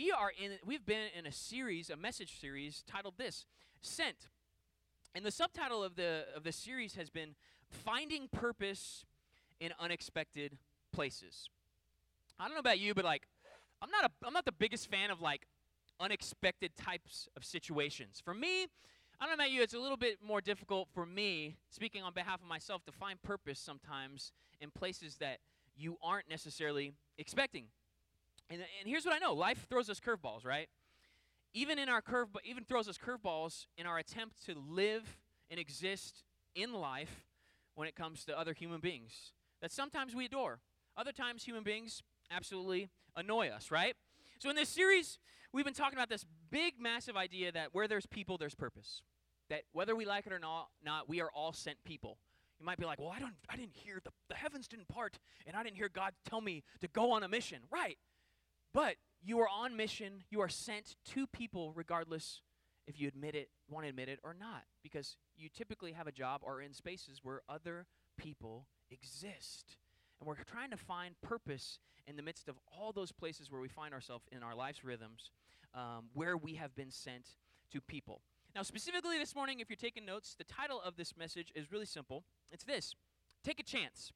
we are in we've been in a series, a message series titled this, Sent. And the subtitle of the of the series has been Finding Purpose in Unexpected Places. I don't know about you, but like I'm not a I'm not the biggest fan of like unexpected types of situations. For me, I don't know about you, it's a little bit more difficult for me, speaking on behalf of myself, to find purpose sometimes in places that you aren't necessarily expecting. And, and here's what I know life throws us curveballs, right? Even in our curve, even throws us curveballs in our attempt to live and exist in life when it comes to other human beings that sometimes we adore. Other times, human beings absolutely annoy us, right? So, in this series, we've been talking about this big, massive idea that where there's people, there's purpose. That whether we like it or not, not we are all sent people. You might be like, well, I don't, I didn't hear the, the heavens didn't part, and I didn't hear God tell me to go on a mission. Right, but you are on mission. You are sent to people, regardless if you admit it, want to admit it or not, because you typically have a job or in spaces where other people exist. And we're trying to find purpose in the midst of all those places where we find ourselves in our life's rhythms, um, where we have been sent to people. Now, specifically this morning, if you're taking notes, the title of this message is really simple. It's this Take a Chance.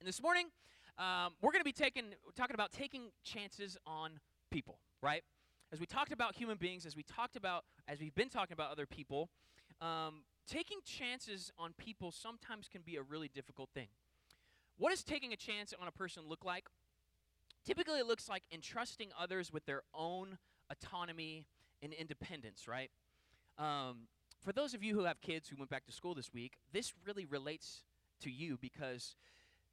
And this morning, um, we're going to be taking, talking about taking chances on people, right? As we talked about human beings, as we talked about, as we've been talking about other people, um, taking chances on people sometimes can be a really difficult thing. What does taking a chance on a person look like? Typically, it looks like entrusting others with their own autonomy and independence, right? Um, for those of you who have kids who went back to school this week, this really relates to you because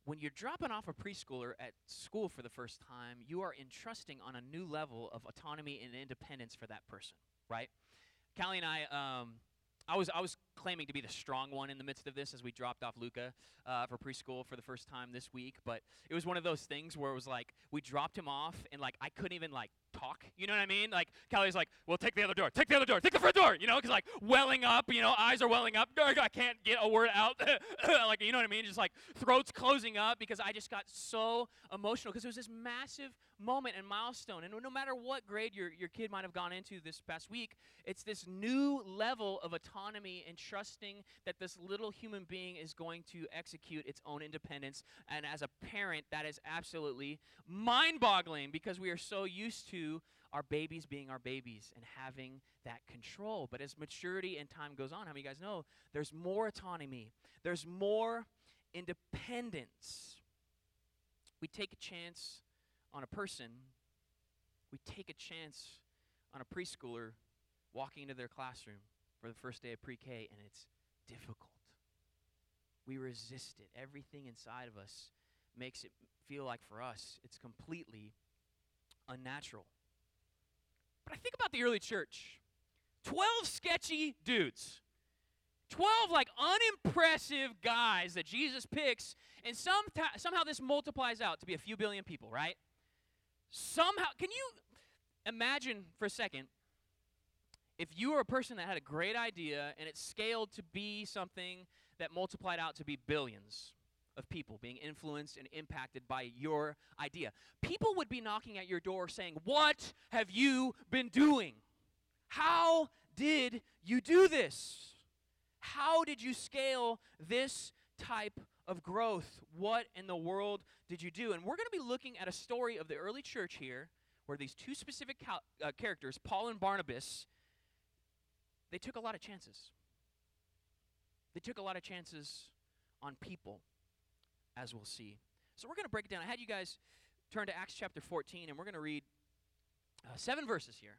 when you're dropping off a preschooler at school for the first time, you are entrusting on a new level of autonomy and independence for that person, right? Callie and I, um, I was I was claiming to be the strong one in the midst of this as we dropped off Luca uh, for preschool for the first time this week. But it was one of those things where it was like we dropped him off and like I couldn't even like talk. You know what I mean? Like Callie's like, "Well, take the other door. Take the other door. Take the front door." You know, because like welling up. You know, eyes are welling up. I can't get a word out. like you know what I mean? Just like throats closing up because I just got so emotional because it was this massive moment and milestone. And no matter what grade your, your kid might have gone into this past week, it's this new level of autonomy and trusting that this little human being is going to execute its own independence. And as a parent, that is absolutely mind boggling because we are so used to our babies being our babies and having that control. But as maturity and time goes on, how many of you guys know there's more autonomy, there's more independence. We take a chance on a person, we take a chance on a preschooler walking into their classroom for the first day of pre K, and it's difficult. We resist it. Everything inside of us makes it feel like for us it's completely unnatural. But I think about the early church 12 sketchy dudes. 12 like unimpressive guys that Jesus picks, and some somehow this multiplies out to be a few billion people, right? Somehow, can you imagine for a second if you were a person that had a great idea and it scaled to be something that multiplied out to be billions of people being influenced and impacted by your idea? People would be knocking at your door saying, What have you been doing? How did you do this? How did you scale this type of growth. What in the world did you do? And we're going to be looking at a story of the early church here where these two specific uh, characters, Paul and Barnabas, they took a lot of chances. They took a lot of chances on people, as we'll see. So we're going to break it down. I had you guys turn to Acts chapter 14, and we're going to read uh, seven verses here.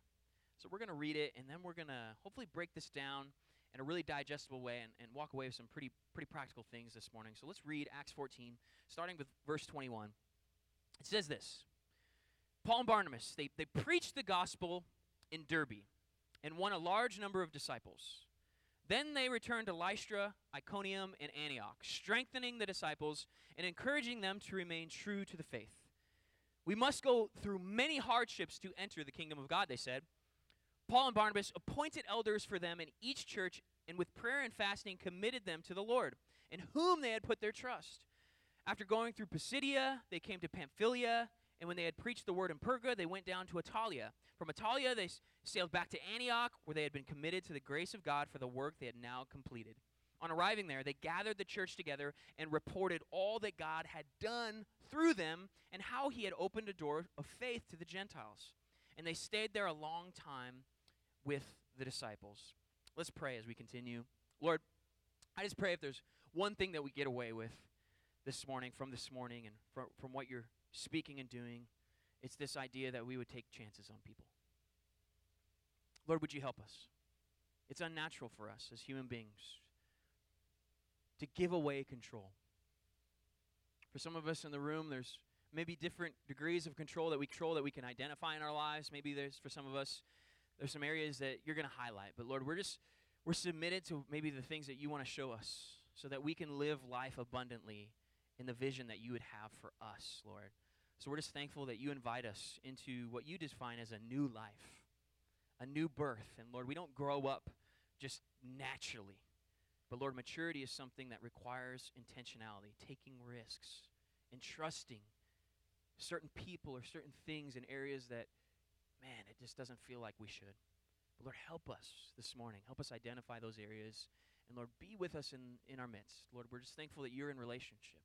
So we're going to read it, and then we're going to hopefully break this down in a really digestible way and, and walk away with some pretty pretty practical things this morning. So let's read Acts 14, starting with verse 21. It says this Paul and Barnabas, they, they preached the gospel in Derbe and won a large number of disciples. Then they returned to Lystra, Iconium, and Antioch, strengthening the disciples and encouraging them to remain true to the faith. We must go through many hardships to enter the kingdom of God, they said. Paul and Barnabas appointed elders for them in each church and with prayer and fasting committed them to the Lord, in whom they had put their trust. After going through Pisidia, they came to Pamphylia And when they had preached the word in Perga, they went down to Attalia. From Attalia, they sailed back to Antioch, where they had been committed to the grace of God for the work they had now completed. On arriving there, they gathered the church together and reported all that God had done through them and how he had opened a door of faith to the Gentiles. And they stayed there a long time with the disciples. Let's pray as we continue. Lord, I just pray if there's one thing that we get away with this morning, from this morning, and from, from what you're speaking and doing, it's this idea that we would take chances on people. Lord, would you help us? It's unnatural for us as human beings to give away control. For some of us in the room, there's maybe different degrees of control that we control that we can identify in our lives. Maybe there's for some of us, there's some areas that you're going to highlight. But Lord, we're just we're submitted to maybe the things that you want to show us so that we can live life abundantly in the vision that you would have for us, Lord. So we're just thankful that you invite us into what you define as a new life, a new birth. And Lord, we don't grow up just naturally. But Lord, maturity is something that requires intentionality, taking risks, and trusting certain people or certain things in areas that, man, it just doesn't feel like we should. But Lord, help us this morning. Help us identify those areas. And Lord, be with us in, in our midst. Lord, we're just thankful that you're in relationship.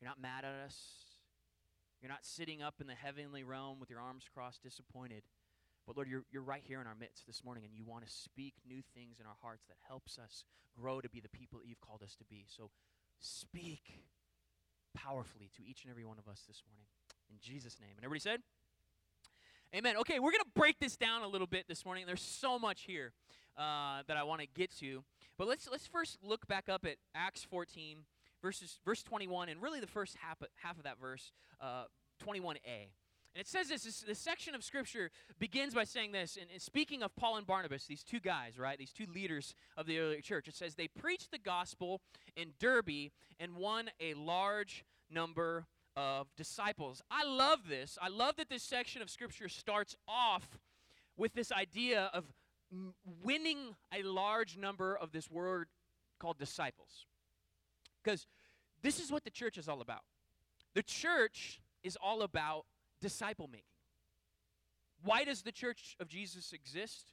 You're not mad at us. You're not sitting up in the heavenly realm with your arms crossed, disappointed. But Lord, you're, you're right here in our midst this morning, and you want to speak new things in our hearts that helps us grow to be the people that you've called us to be. So speak powerfully to each and every one of us this morning. In Jesus' name. And everybody said? Amen. Okay, we're going to break this down a little bit this morning. There's so much here uh, that I want to get to. But let's, let's first look back up at Acts 14, verses, verse 21, and really the first half, of- half of that verse, uh, 21a. And it says this, this, this section of scripture begins by saying this, and, and speaking of Paul and Barnabas, these two guys, right, these two leaders of the early church, it says they preached the gospel in Derbe and won a large number of disciples. I love this. I love that this section of scripture starts off with this idea of winning a large number of this word called disciples. Because this is what the church is all about. The church is all about disciple making. Why does the church of Jesus exist?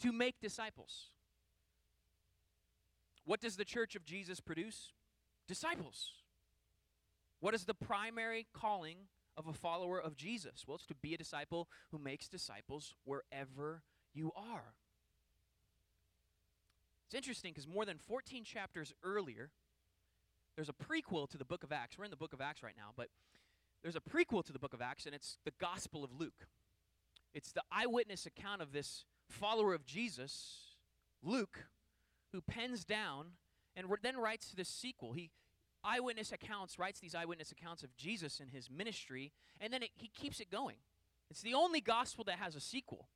To make disciples. What does the church of Jesus produce? Disciples. What is the primary calling of a follower of Jesus? Well, it's to be a disciple who makes disciples wherever you are. It's interesting because more than 14 chapters earlier, there's a prequel to the book of Acts. We're in the book of Acts right now, but there's a prequel to the book of Acts, and it's the Gospel of Luke. It's the eyewitness account of this follower of Jesus, Luke, who pens down and then writes this sequel. He eyewitness accounts writes these eyewitness accounts of Jesus and his ministry, and then it, he keeps it going. It's the only gospel that has a sequel.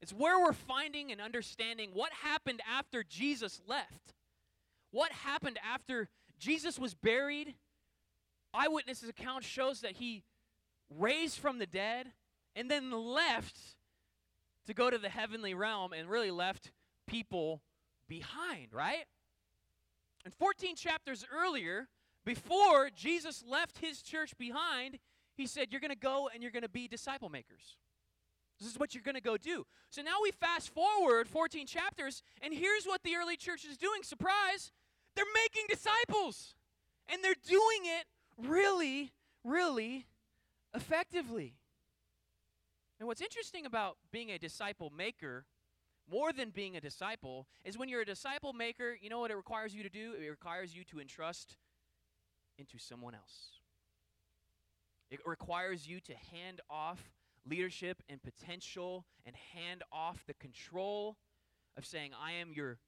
It's where we're finding and understanding what happened after Jesus left. What happened after Jesus was buried? Eyewitnesses account shows that he raised from the dead and then left to go to the heavenly realm and really left people behind, right? And 14 chapters earlier, before Jesus left his church behind, he said, You're going to go and you're going to be disciple makers. This is what you're going to go do. So now we fast forward 14 chapters, and here's what the early church is doing. Surprise! They're making disciples, and they're doing it really, really effectively. And what's interesting about being a disciple maker, more than being a disciple, is when you're a disciple maker, you know what it requires you to do? It requires you to entrust into someone else. It requires you to hand off leadership and potential and hand off the control of saying, I am your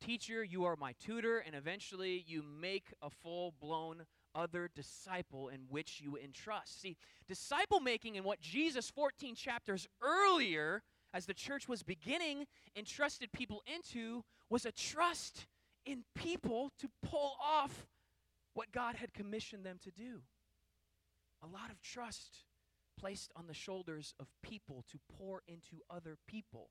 teacher, you are my tutor, and eventually you make a full blown other disciple in which you entrust. See, disciple making in what Jesus 14 chapters earlier, as the church was beginning, entrusted people into was a trust in people to pull off what God had commissioned them to do. A lot of trust placed on the shoulders of people to pour into other people,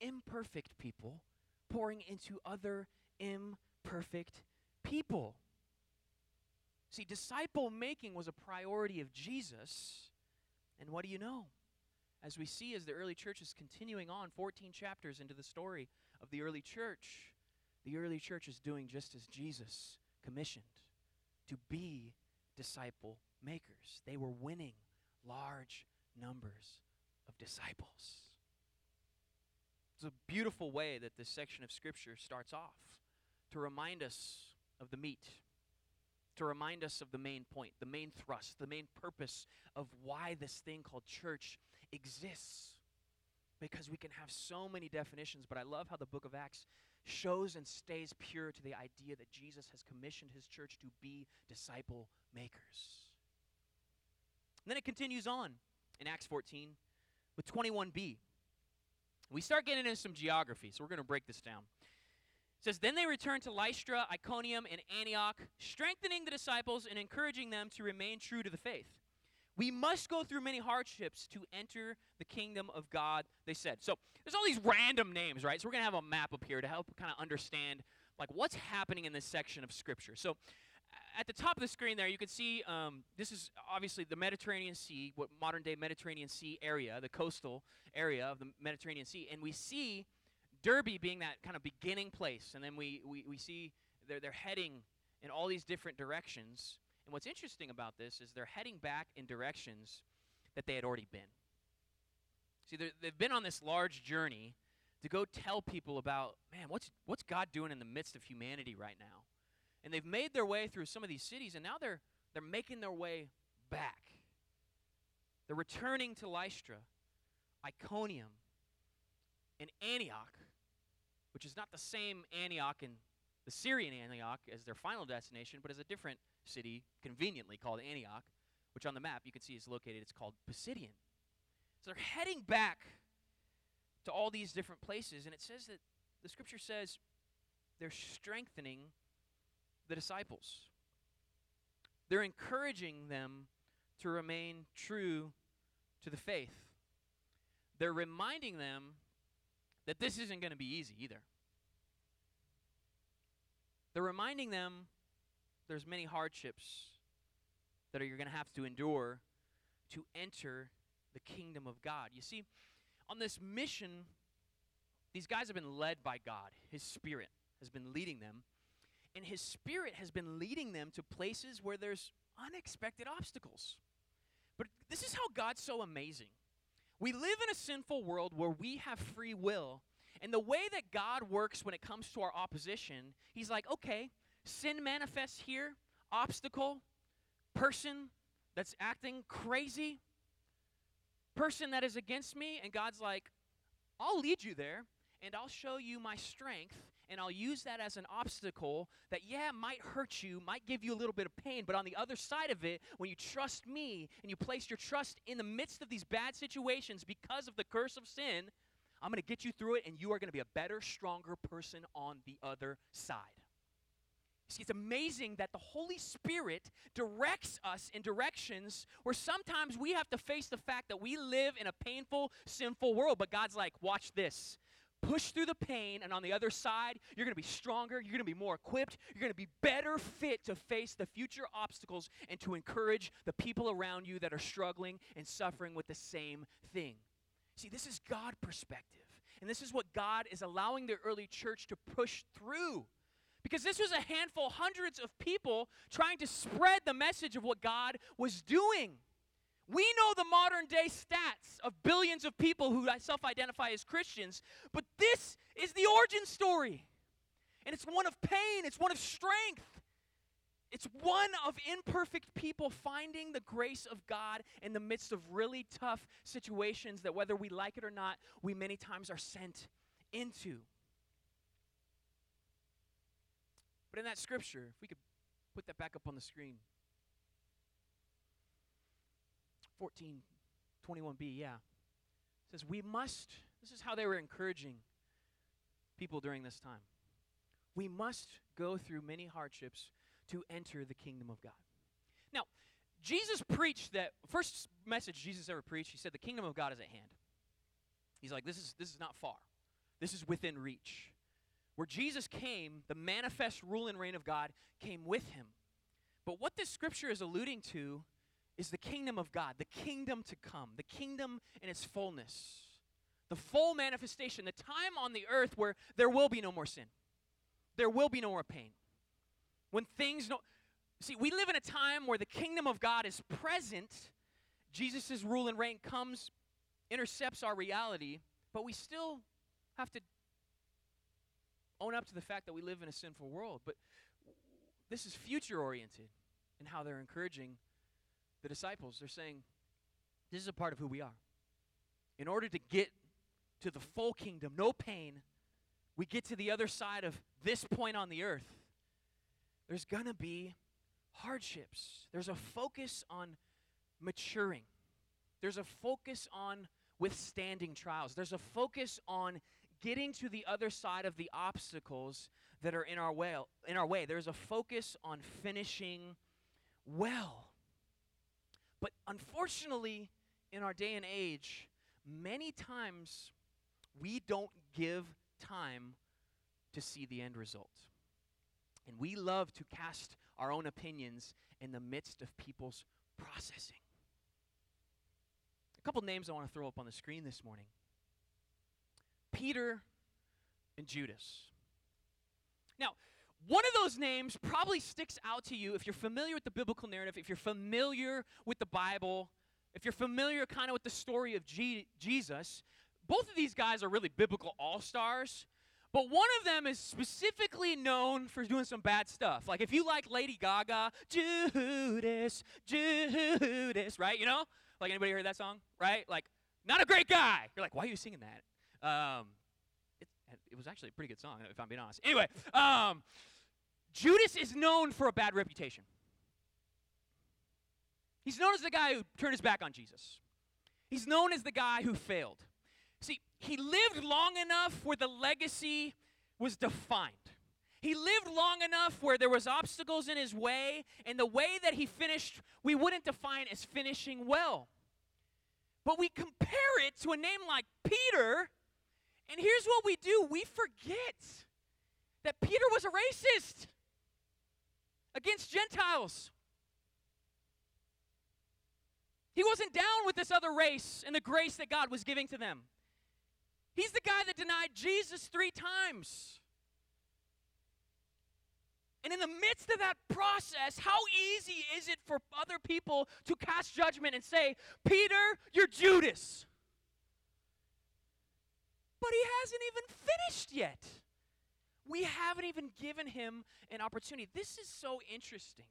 imperfect people pouring into other imperfect people. See, disciple making was a priority of Jesus, And what do you know? As we see as the early church is continuing on 14 chapters into the story of the early church, the early church is doing just as Jesus commissioned to be disciple makers. They were winning large numbers of disciples. It's a beautiful way that this section of Scripture starts off to remind us of the meat, to remind us of the main point, the main thrust, the main purpose of why this thing called church exists. Because we can have so many definitions, but I love how the book of Acts shows and stays pure to the idea that Jesus has commissioned his church to be disciple makers. And then it continues on in Acts 14 with 21b. We start getting into some geography, so we're going to break this down. It says, Then they returned to Lystra, Iconium, and Antioch, strengthening the disciples and encouraging them to remain true to the faith. We must go through many hardships to enter the kingdom of God, they said. So there's all these random names, right? So we're going to have a map up here to help kind of understand like what's happening in this section of Scripture. So at the top of the screen there, you can see um, this is obviously the Mediterranean Sea, what modern day Mediterranean Sea area, the coastal area of the Mediterranean Sea. And we see Derbe being that kind of beginning place. And then we, we, we see they're, they're heading in all these different directions. And what's interesting about this is they're heading back in directions that they had already been. See, they've been on this large journey to go tell people about, man, what's, what's God doing in the midst of humanity right now? And they've made their way through some of these cities, and now they're, they're making their way back. They're returning to Lystra, Iconium, and Antioch, which is not the same Antioch in the Syrian Antioch as their final destination, but as a different city, conveniently called Antioch, which on the map you can see is located, it's called Pisidian. So they're heading back to all these different places, and it says that the scripture says they're strengthening the disciples. They're encouraging them to remain true to the faith. They're reminding them that this isn't going to be easy either. They're reminding them there's many hardships that you're going to have to endure to enter the kingdom of God. You see, on this mission, these guys have been led by God. His Spirit has been leading them and His Spirit has been leading them to places where there's unexpected obstacles. But this is how God's so amazing. We live in a sinful world where we have free will. And the way that God works when it comes to our opposition, He's like, okay, sin manifests here, obstacle, person that's acting crazy, person that is against me. And God's like, I'll lead you there and I'll show you my strength and I'll use that as an obstacle that, yeah, might hurt you, might give you a little bit of pain, but on the other side of it, when you trust me and you place your trust in the midst of these bad situations because of the curse of sin, I'm going to get you through it, and you are going to be a better, stronger person on the other side. See, it's amazing that the Holy Spirit directs us in directions where sometimes we have to face the fact that we live in a painful, sinful world. But God's like, watch this push through the pain, and on the other side, you're going to be stronger, you're going to be more equipped, you're going to be better fit to face the future obstacles and to encourage the people around you that are struggling and suffering with the same thing. See, this is God perspective. And this is what God is allowing the early church to push through. Because this was a handful, hundreds of people trying to spread the message of what God was doing. We know the modern day stats of billions of people who self identify as Christians, but this is the origin story. And it's one of pain, it's one of strength. It's one of imperfect people finding the grace of God in the midst of really tough situations that, whether we like it or not, we many times are sent into. But in that scripture, if we could put that back up on the screen. 14, 21b, yeah. It says, We must, this is how they were encouraging people during this time. We must go through many hardships to enter the kingdom of God. Now, Jesus preached that first message Jesus ever preached, he said, The kingdom of God is at hand. He's like, This is this is not far. This is within reach. Where Jesus came, the manifest rule and reign of God came with him. But what this scripture is alluding to is the kingdom of God, the kingdom to come, the kingdom in its fullness, the full manifestation, the time on the earth where there will be no more sin, there will be no more pain. When things no See, we live in a time where the kingdom of God is present. Jesus' rule and reign comes, intercepts our reality, but we still have to own up to the fact that we live in a sinful world. But this is future oriented in how they're encouraging the disciples. They're saying, This is a part of who we are. In order to get to the full kingdom, no pain, we get to the other side of this point on the earth. There's going to be hardships. There's a focus on maturing. There's a focus on withstanding trials. There's a focus on getting to the other side of the obstacles that are in our way. In our way, there's a focus on finishing well. But unfortunately, in our day and age, many times we don't give time to see the end result. And we love to cast our own opinions in the midst of people's processing. A couple names I want to throw up on the screen this morning Peter and Judas. Now, one of those names probably sticks out to you if you're familiar with the biblical narrative, if you're familiar with the Bible, if you're familiar kind of with the story of G- Jesus. Both of these guys are really biblical all stars. But one of them is specifically known for doing some bad stuff. Like if you like Lady Gaga, Judas, Judas, right? You know? Like anybody heard that song? Right? Like, not a great guy. You're like, why are you singing that? Um, it, it was actually a pretty good song, if I'm being honest. Anyway, um, Judas is known for a bad reputation. He's known as the guy who turned his back on Jesus. He's known as the guy who failed. See, he lived long enough where the legacy was defined. He lived long enough where there was obstacles in his way, and the way that he finished, we wouldn't define as finishing well. But we compare it to a name like Peter, and here's what we do we forget that Peter was a racist against Gentiles. He wasn't down with this other race and the grace that God was giving to them. He's the guy that denied Jesus three times. And in the midst of that process, how easy is it for other people to cast judgment and say, Peter, you're Judas? But he hasn't even finished yet. We haven't even given him an opportunity. This is so interesting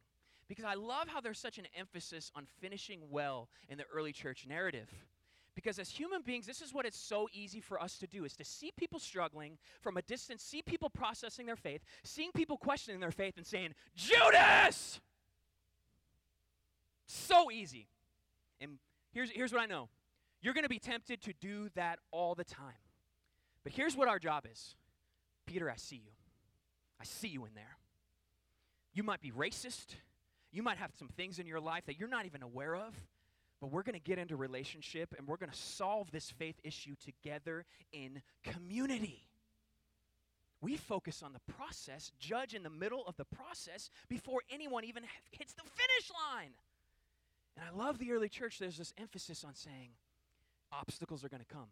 because I love how there's such an emphasis on finishing well in the early church narrative. Because as human beings, this is what it's so easy for us to do is to see people struggling from a distance, see people processing their faith, seeing people questioning their faith and saying, "Judas!" So easy. And here's here's what I know. You're going to be tempted to do that all the time. But here's what our job is. Peter, I see you. I see you in there. You might be racist. You might have some things in your life that you're not even aware of. But we're going to get into relationship and we're going to solve this faith issue together in community. We focus on the process, judge in the middle of the process before anyone even hits the finish line. And I love the early church. There's this emphasis on saying obstacles are going to come.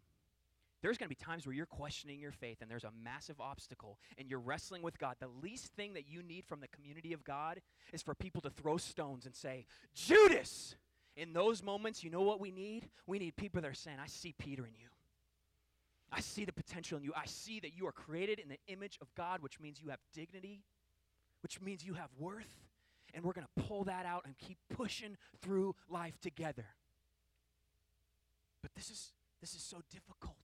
There's going to be times where you're questioning your faith and there's a massive obstacle and you're wrestling with God. The least thing that you need from the community of God is for people to throw stones and say, Judas, in those moments, you know what we need? We need people that are saying, I see Peter in you. I see the potential in you. I see that you are created in the image of God, which means you have dignity, which means you have worth. And we're going to pull that out and keep pushing through life together. But this is this is so difficult.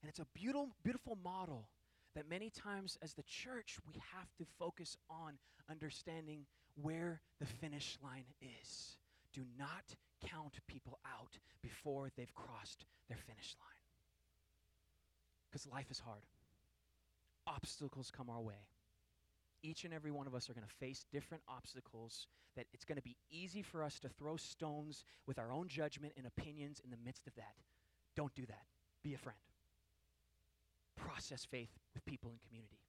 And it's a beautiful beautiful model that many times as the church we have to focus on understanding where the finish line is do not count people out before they've crossed their finish line. Because life is hard, obstacles come our way. Each and every one of us are going to face different obstacles that it's going to be easy for us to throw stones with our own judgment and opinions in the midst of that. Don't do that. Be a friend. Process faith with people in community.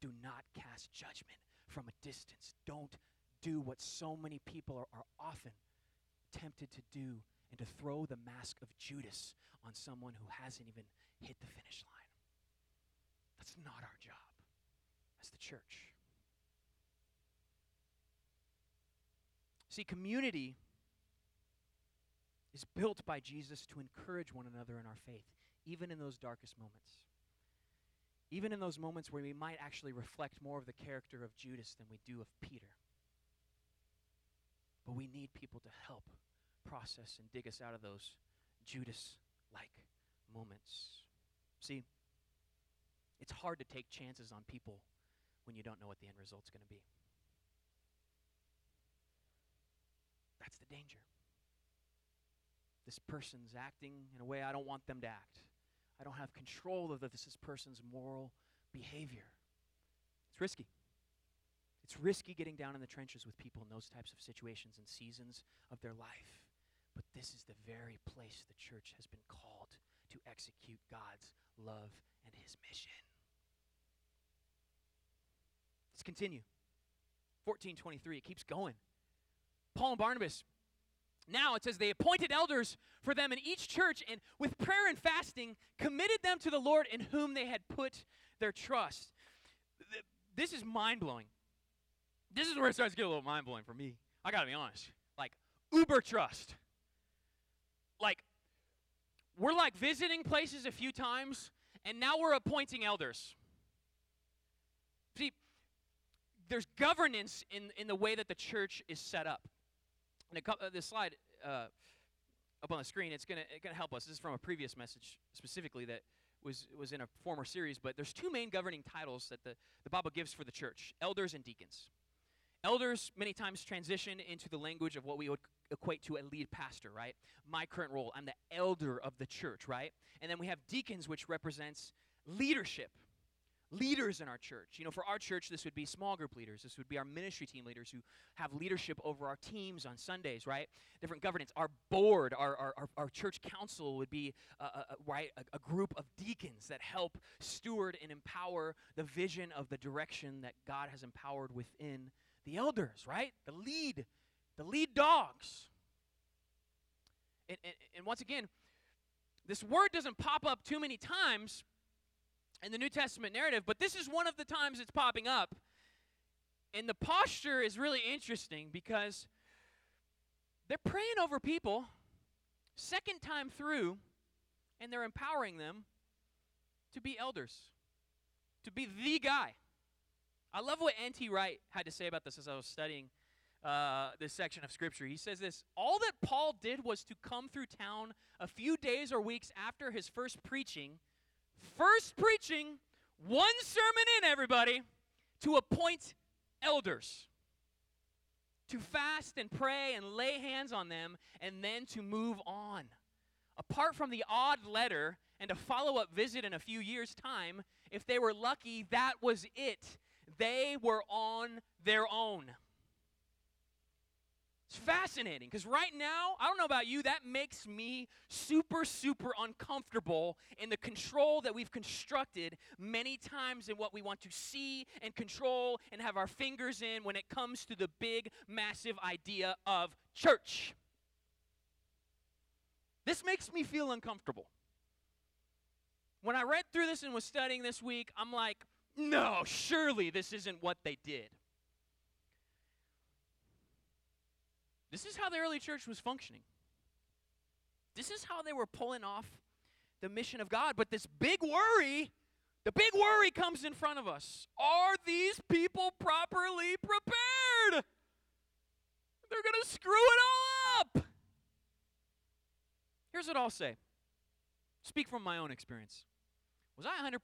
Do not cast judgment from a distance. Don't do what so many people are, are often tempted to do and to throw the mask of Judas on someone who hasn't even hit the finish line. That's not our job as the church. See, community is built by Jesus to encourage one another in our faith, even in those darkest moments. Even in those moments where we might actually reflect more of the character of Judas than we do of Peter. But we need people to help process and dig us out of those Judas like moments. See, it's hard to take chances on people when you don't know what the end result's going to be. That's the danger. This person's acting in a way I don't want them to act. I don't have control of this person's moral behavior. It's risky. It's risky getting down in the trenches with people in those types of situations and seasons of their life. But this is the very place the church has been called to execute God's love and his mission. Let's continue. 1423, it keeps going. Paul and Barnabas, now it says they appointed elders for them in each church and with prayer and fasting committed them to the Lord in whom they had put their trust. This is mind blowing. This is where it starts to get a little mind blowing for me. I got to be honest. Like, uber trust. Like, we're like visiting places a few times, and now we're appointing elders. See, there's governance in, in the way that the church is set up. And uh, this slide uh, up on the screen, it's gonna, it's to help us. This is from a previous message specifically that was, was in a former series, but there's two main governing titles that the, the Bible gives for the church elders and deacons. Elders many times transition into the language of what we would equate to a lead pastor, right? My current role, I'm the elder of the church, right? And then we have deacons, which represents leadership, leaders in our church. You know, for our church, this would be small group leaders. This would be our ministry team leaders who have leadership over our teams on Sundays, right? Different governance. Our board, our, our, our, our church council would be, a, a, right, a, a group of deacons that help steward and empower the vision of the direction that God has empowered within the elders, right? The lead, the lead dogs. And, and, and once again, this word doesn't pop up too many times in the New Testament narrative, but this is one of the times it's popping up. And the posture is really interesting because they're praying over people second time through, and they're empowering them to be elders, to be the guy. I love what N.T. Wright had to say about this as I was studying uh, this section of Scripture. He says this All that Paul did was to come through town a few days or weeks after his first preaching, first preaching, one sermon in, everybody, to appoint elders. To fast and pray and lay hands on them, and then to move on. Apart from the odd letter and a follow up visit in a few years' time, if they were lucky, that was it they were on their own. It's fascinating because right now, I don't know about you, that makes me super, super uncomfortable in the control that we've constructed many times in what we want to see and control and have our fingers in when it comes to the big, massive idea of church. This makes me feel uncomfortable. When I read through this and was studying this week, I'm like, no, surely this isn't what they did. This is how the early church was functioning. This is how they were pulling off the mission of God. But this big worry, the big worry comes in front of us. Are these people properly prepared? They're going to screw it all up. Here's what I'll say speak from my own experience. Was I 100%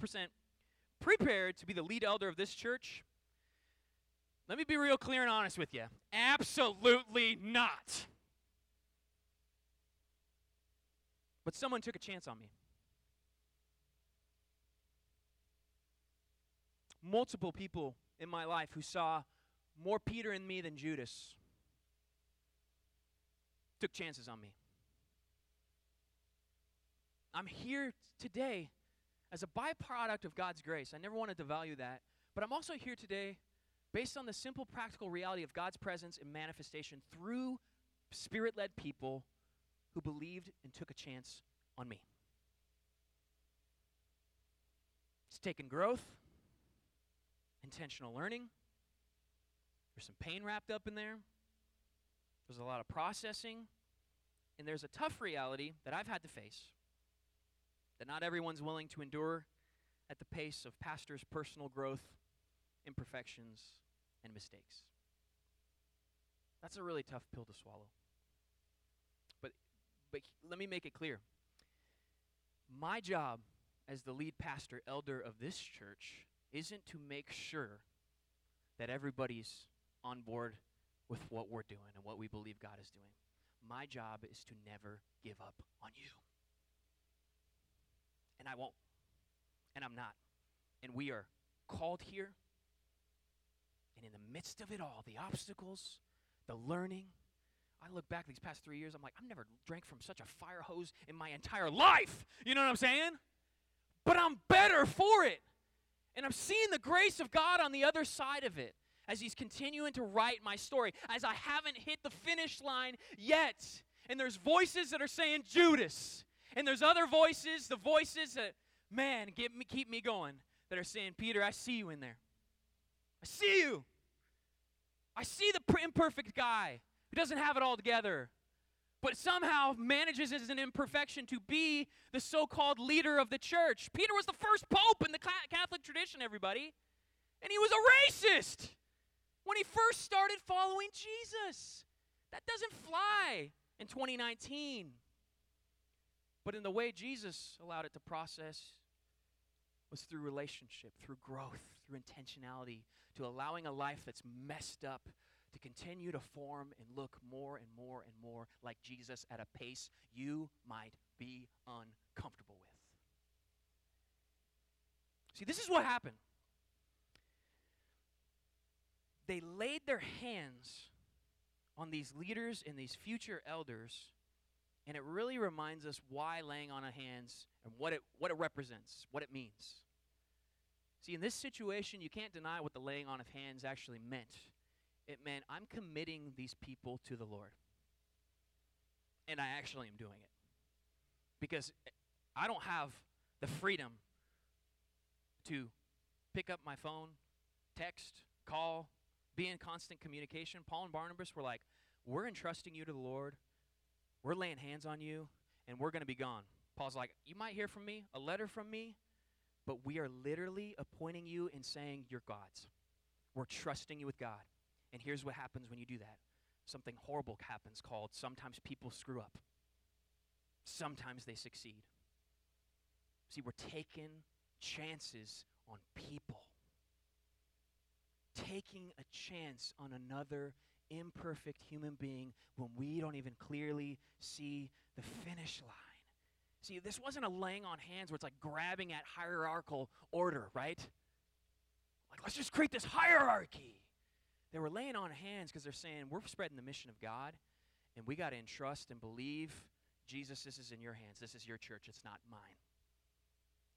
prepared to be the lead elder of this church? Let me be real clear and honest with you. Absolutely not. But someone took a chance on me. Multiple people in my life who saw more Peter in me than Judas took chances on me. I'm here today as a byproduct of God's grace. I never want to devalue that. But I'm also here today based on the simple practical reality of God's presence and manifestation through spirit led people who believed and took a chance on me. It's taken growth, intentional learning. There's some pain wrapped up in there. There's a lot of processing. And there's a tough reality that I've had to face that not everyone's willing to endure at the pace of pastors' personal growth, imperfections, and mistakes. That's a really tough pill to swallow. But but let me make it clear. My job as the lead pastor elder of this church isn't to make sure that everybody's on board with what we're doing and what we believe God is doing. My job is to never give up on you. And I won't. And I'm not. And we are called here. And in the midst of it all, the obstacles, the learning, I look back these past three years, I'm like, I've never drank from such a fire hose in my entire life. You know what I'm saying? But I'm better for it. And I'm seeing the grace of God on the other side of it as He's continuing to write my story, as I haven't hit the finish line yet. And there's voices that are saying, Judas. And there's other voices, the voices that, man, get me, keep me going, that are saying, Peter, I see you in there. I see you. I see the imperfect guy who doesn't have it all together, but somehow manages as an imperfection to be the so called leader of the church. Peter was the first pope in the Catholic tradition, everybody. And he was a racist when he first started following Jesus. That doesn't fly in 2019. But in the way Jesus allowed it to process was through relationship, through growth, through intentionality, to allowing a life that's messed up to continue to form and look more and more and more like Jesus at a pace you might be uncomfortable with. See, this is what happened. They laid their hands on these leaders and these future elders, and it really reminds us why laying on of hands and what it, what it represents, what it means. See, in this situation, you can't deny what the laying on of hands actually meant. It meant I'm committing these people to the Lord. And I actually am doing it. Because I don't have the freedom to pick up my phone, text, call, be in constant communication. Paul and Barnabas were like, We're entrusting you to the Lord. We're laying hands on you, and we're going to be gone. Paul's like, You might hear from me, a letter from me, but we are literally appointing you and saying you're God's. We're trusting you with God. And here's what happens when you do that something horrible happens called sometimes people screw up, sometimes they succeed. See, we're taking chances on people, taking a chance on another imperfect human being when we don't even clearly see the finish line. See, this wasn't a laying on hands where it's like grabbing at hierarchical order, right? Like, let's just create this hierarchy. They were laying on hands because they're saying, we're spreading the mission of God, and we got to entrust and believe, Jesus, this is in your hands. This is your church. It's not mine.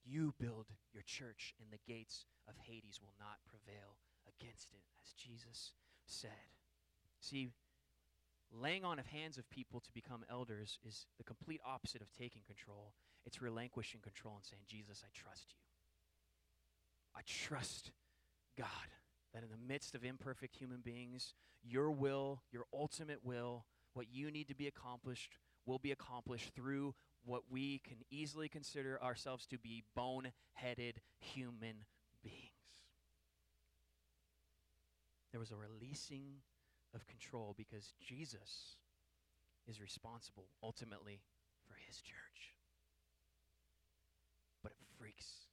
You build your church, and the gates of Hades will not prevail against it, as Jesus said. See, laying on of hands of people to become elders is the complete opposite of taking control. It's relinquishing control and saying, Jesus, I trust you. I trust God that in the midst of imperfect human beings, your will, your ultimate will, what you need to be accomplished will be accomplished through what we can easily consider ourselves to be bone headed human beings. There was a releasing of control because Jesus is responsible ultimately for his church. But it freaks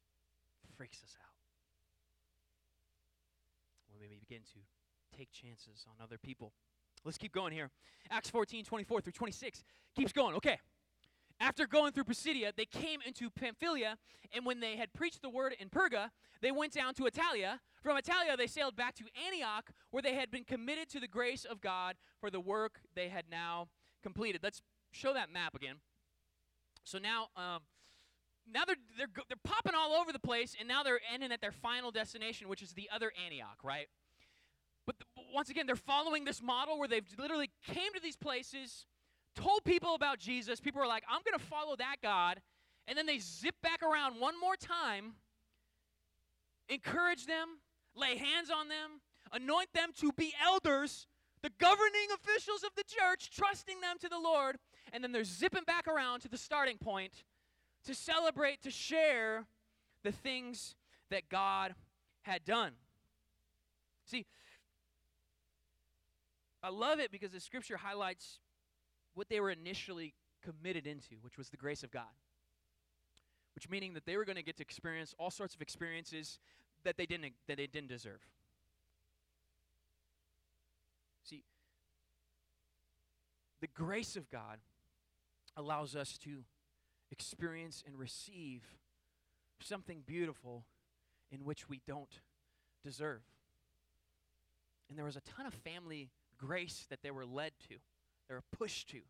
freaks us out when we begin to take chances on other people. Let's keep going here. Acts 14, 24 through 26 keeps going. Okay. After going through Pisidia, they came into Pamphylia, and when they had preached the word in Perga, they went down to Attalia. From Attalia, they sailed back to Antioch, where they had been committed to the grace of God for the work they had now completed. Let's show that map again. So now, um, now they're, they're, they're popping all over the place, and now they're ending at their final destination, which is the other Antioch, right? But, th- but once again, they're following this model where they've literally came to these places, told people about Jesus. People are like, I'm going to follow that God. And then they zip back around one more time, encourage them, lay hands on them, anoint them to be elders, the governing officials of the church, trusting them to the Lord. And then they're zipping back around to the starting point to celebrate, to share the things that God had done. See, I love it because the scripture highlights what they were initially committed into, which was the grace of God. Which meaning that they were going to get to experience all sorts of experiences that they didn't that they didn't deserve. See, the grace of God allows us to experience and receive something beautiful in which we don't deserve. And there was a ton of family grace that they were led to, they were pushed to.